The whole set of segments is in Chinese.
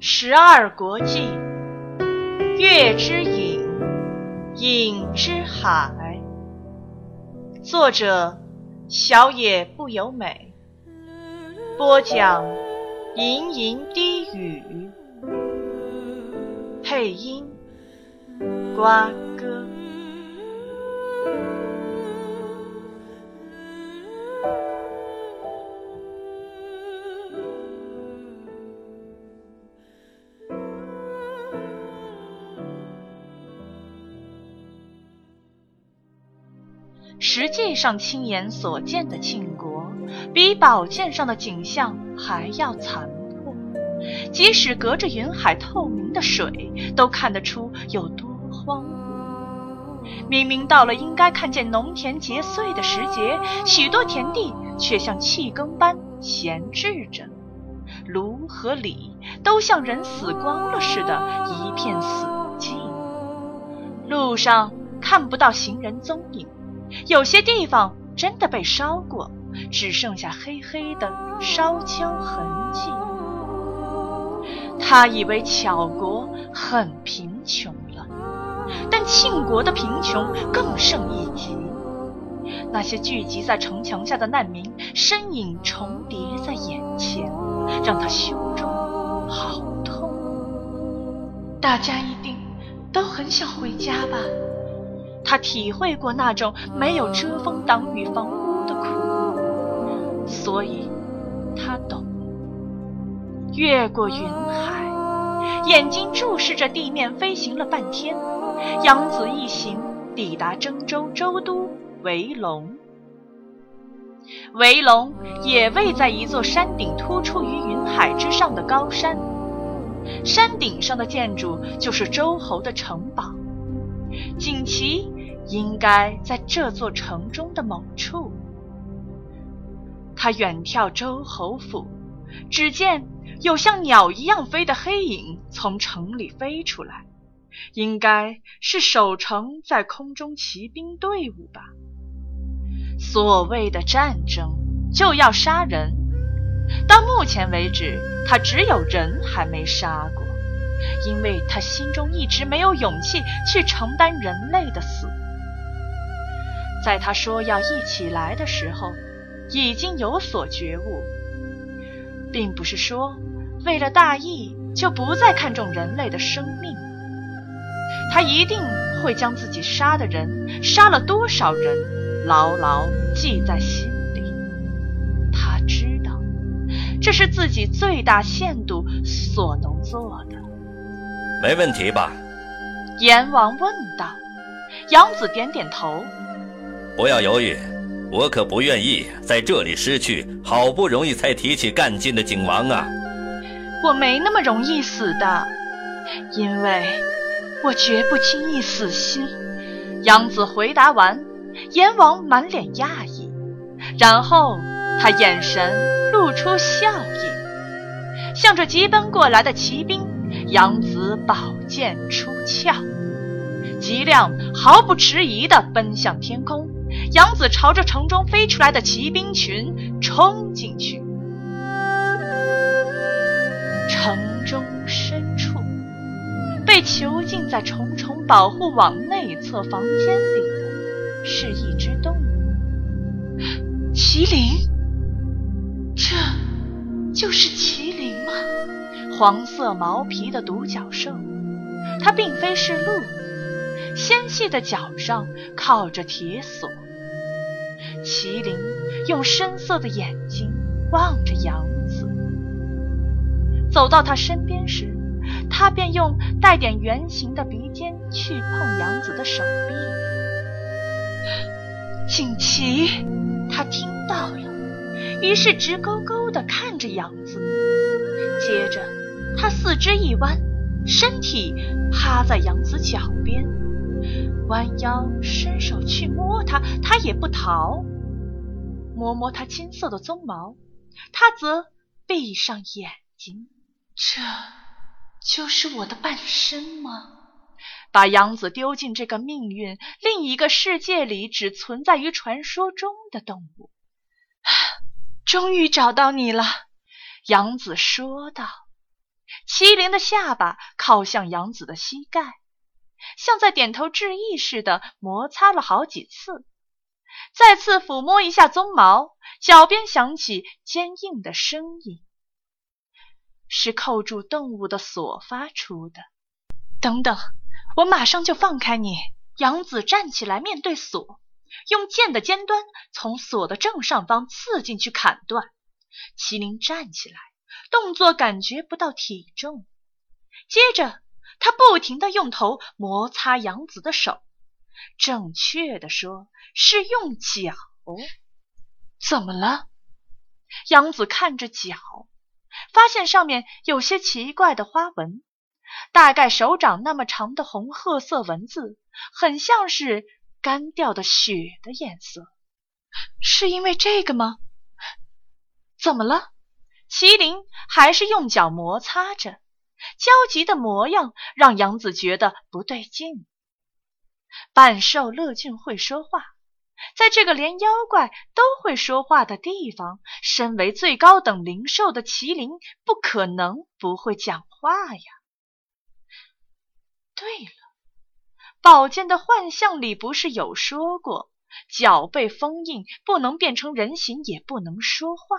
十二国记，月之影，影之海。作者：小野不由美。播讲：吟吟低语。配音：瓜上，亲眼所见的庆国，比宝剑上的景象还要残破。即使隔着云海透明的水，都看得出有多荒芜。明明到了应该看见农田结穗的时节，许多田地却像弃耕般闲置着，芦和李都像人死光了似的，一片死寂。路上看不到行人踪影。有些地方真的被烧过，只剩下黑黑的烧焦痕迹。他以为巧国很贫穷了，但庆国的贫穷更胜一级。那些聚集在城墙下的难民身影重叠在眼前，让他胸中好痛。大家一定都很想回家吧。他体会过那种没有遮风挡雨房屋的苦，所以他懂。越过云海，眼睛注视着地面飞行了半天，杨子一行抵达征州州都围龙。围龙也位在一座山顶突出于云海之上的高山，山顶上的建筑就是周侯的城堡，锦旗。应该在这座城中的某处。他远眺周侯府，只见有像鸟一样飞的黑影从城里飞出来，应该是守城在空中骑兵队伍吧。所谓的战争就要杀人，到目前为止，他只有人还没杀过，因为他心中一直没有勇气去承担人类的死。在他说要一起来的时候，已经有所觉悟，并不是说为了大义就不再看重人类的生命。他一定会将自己杀的人、杀了多少人，牢牢记在心里。他知道，这是自己最大限度所能做的。没问题吧？阎王问道。杨子点点头。不要犹豫，我可不愿意在这里失去好不容易才提起干劲的景王啊！我没那么容易死的，因为我绝不轻易死心。杨子回答完，阎王满脸讶异，然后他眼神露出笑意，向着急奔过来的骑兵，杨子宝剑出鞘，吉亮毫不迟疑地奔向天空。杨子朝着城中飞出来的骑兵群冲进去。城中深处，被囚禁在重重保护网内侧房间里的是一只动物——麒麟。这就是麒麟吗？黄色毛皮的独角兽，它并非是鹿，纤细的脚上靠着铁锁。麒麟用深色的眼睛望着杨子，走到他身边时，他便用带点圆形的鼻尖去碰杨子的手臂。锦旗，他听到了，于是直勾勾地看着杨子。接着，他四肢一弯，身体趴在杨子脚边，弯腰伸手去摸他，他也不逃。摸摸它金色的鬃毛，他则闭上眼睛。这就是我的半生吗？把杨子丢进这个命运另一个世界里只存在于传说中的动物。终于找到你了，杨子说道。麒麟的下巴靠向杨子的膝盖，像在点头致意似的摩擦了好几次，再次抚摸一下鬃毛，脚边响起坚硬的声音，是扣住动物的锁发出的。等等，我马上就放开你。杨子站起来，面对锁，用剑的尖端从锁的正上方刺进去，砍断。麒麟站起来。动作感觉不到体重，接着他不停地用头摩擦杨子的手，正确的说是用脚。怎么了？杨子看着脚，发现上面有些奇怪的花纹，大概手掌那么长的红褐色文字，很像是干掉的血的颜色。是因为这个吗？怎么了？麒麟还是用脚摩擦着，焦急的模样让杨子觉得不对劲。半兽乐俊会说话，在这个连妖怪都会说话的地方，身为最高等灵兽的麒麟不可能不会讲话呀。对了，宝剑的幻象里不是有说过，脚被封印，不能变成人形，也不能说话。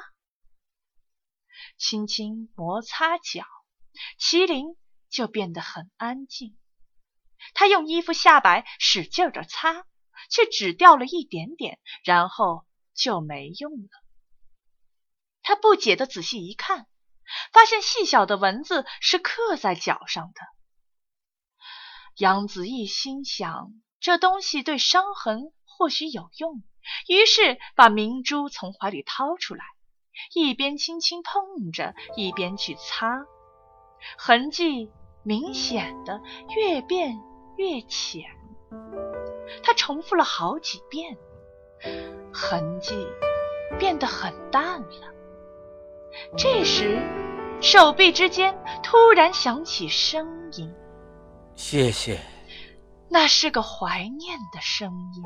轻轻摩擦脚，麒麟就变得很安静。他用衣服下摆使劲的擦，却只掉了一点点，然后就没用了。他不解的仔细一看，发现细小的文字是刻在脚上的。杨子一心想，这东西对伤痕或许有用，于是把明珠从怀里掏出来。一边轻轻碰着，一边去擦，痕迹明显的越变越浅。他重复了好几遍，痕迹变得很淡了。这时，手臂之间突然响起声音：“谢谢。”那是个怀念的声音。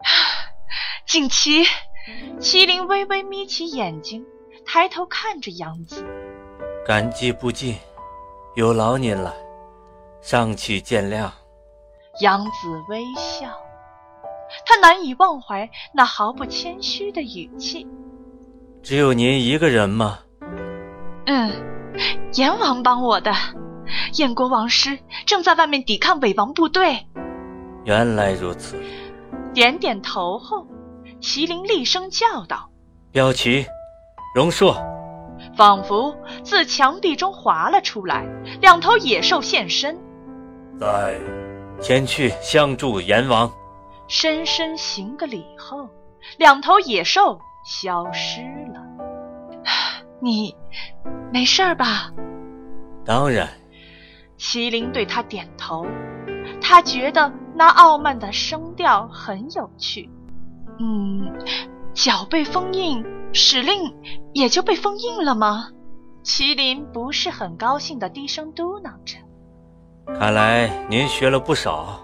锦旗。麒麟微微眯起眼睛，抬头看着杨子，感激不尽，有劳您了，上去见谅。杨子微笑，他难以忘怀那毫不谦虚的语气。只有您一个人吗？嗯，阎王帮我的，燕国王师正在外面抵抗伪王部队。原来如此。点点头后。麒麟厉声叫道：“标旗，榕树！”仿佛自墙壁中滑了出来，两头野兽现身。在，前去相助阎王。深深行个礼后，两头野兽消失了。你没事吧？当然。麒麟对他点头，他觉得那傲慢的声调很有趣。嗯，脚被封印，使令也就被封印了吗？麒麟不是很高兴的低声嘟囔着。看来您学了不少，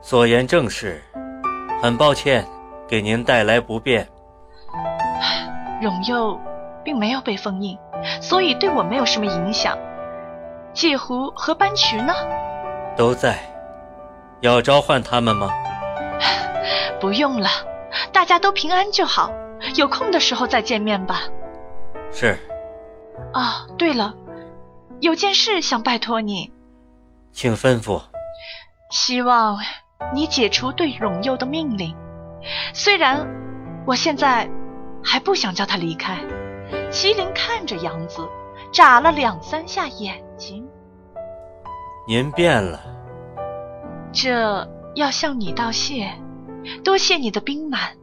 所言正是。很抱歉，给您带来不便。荣佑并没有被封印，所以对我没有什么影响。介湖和班渠呢？都在。要召唤他们吗？不用了。大家都平安就好，有空的时候再见面吧。是。啊，对了，有件事想拜托你，请吩咐。希望你解除对荣佑的命令。虽然我现在还不想叫他离开。麒麟看着杨子，眨了两三下眼睛。您变了。这要向你道谢。多谢你的兵满，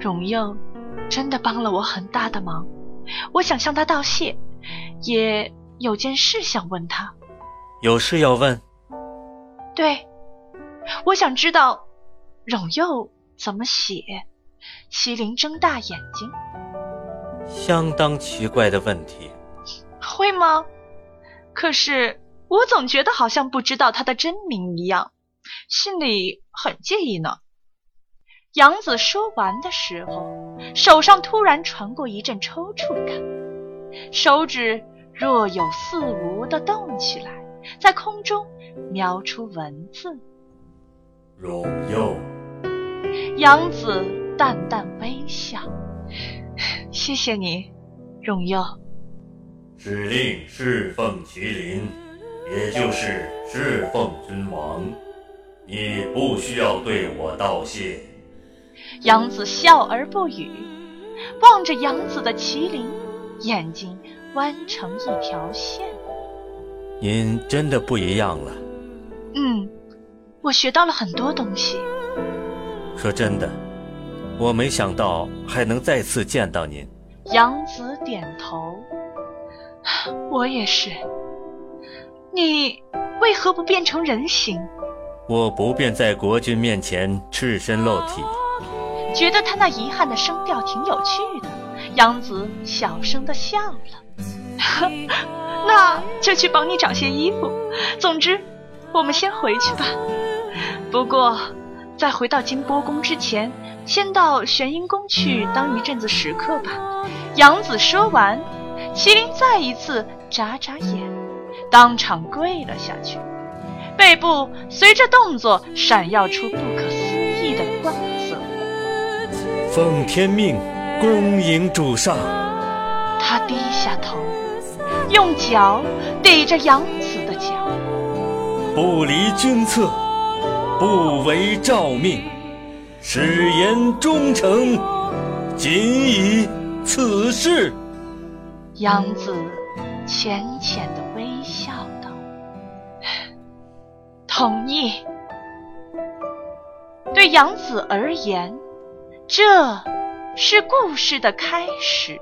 荣佑真的帮了我很大的忙，我想向他道谢，也有件事想问他。有事要问？对，我想知道荣佑怎么写。麒麟睁大眼睛，相当奇怪的问题。会吗？可是我总觉得好像不知道他的真名一样，心里很介意呢。杨子说完的时候，手上突然传过一阵抽搐感，手指若有似无的动起来，在空中描出文字。荣佑，杨子淡淡微笑，谢谢你，荣佑。指令侍奉麒麟，也就是侍奉君王，你不需要对我道谢。杨子笑而不语，望着杨子的麒麟，眼睛弯成一条线。您真的不一样了。嗯。我学到了很多东西。说真的，我没想到还能再次见到您。杨子点头。我也是。你为何不变成人形？我不便在国君面前赤身露体。觉得他那遗憾的声调挺有趣的，杨子小声的笑了。那就去帮你找些衣服。总之，我们先回去吧。不过，在回到金波宫之前，先到玄阴宫去当一阵子食客吧。杨子说完，麒麟再一次眨眨眼，当场跪了下去，背部随着动作闪耀出不可思议的光泽。奉天命，恭迎主上。他低下头，用脚抵着杨子的脚，不离君侧。不违诏命，誓言忠诚，仅以此事。杨子浅浅的微笑道：“同意。”对杨子而言，这是故事的开始。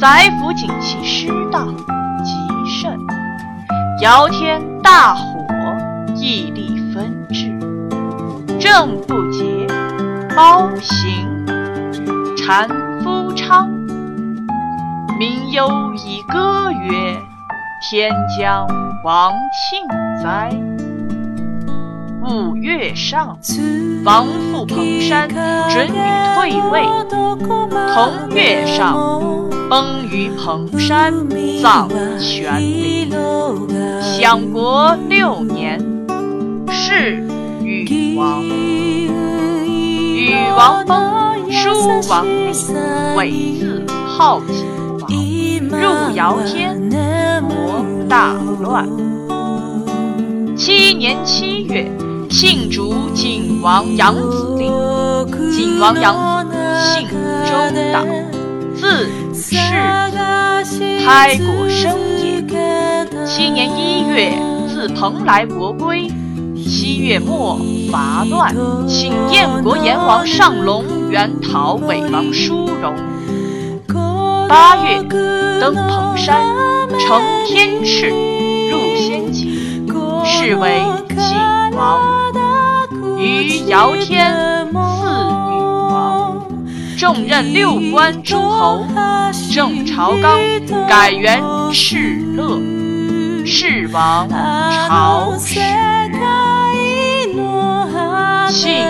宰府景气失当极甚，尧天大火，义力分治，政不节，包行，禅夫昌。民忧以歌曰：“天将亡庆哉！”五月上，王父彭山准予退位。同月上，崩于彭山，葬玄陵。享国六年，谥禹王。禹王崩，叔王立，韦字号景王。入尧天，国大乱。七年七月。庆烛景王杨子令，景王杨子姓周党，字世子，开国生也。七年一月，自蓬莱国归。七月末伐乱，请燕国阎王上龙元讨伪王叔荣。八月，登蓬山，乘天翅，入仙境，是为重任六官诸侯。正朝纲改元敕勒，敕王朝始。庆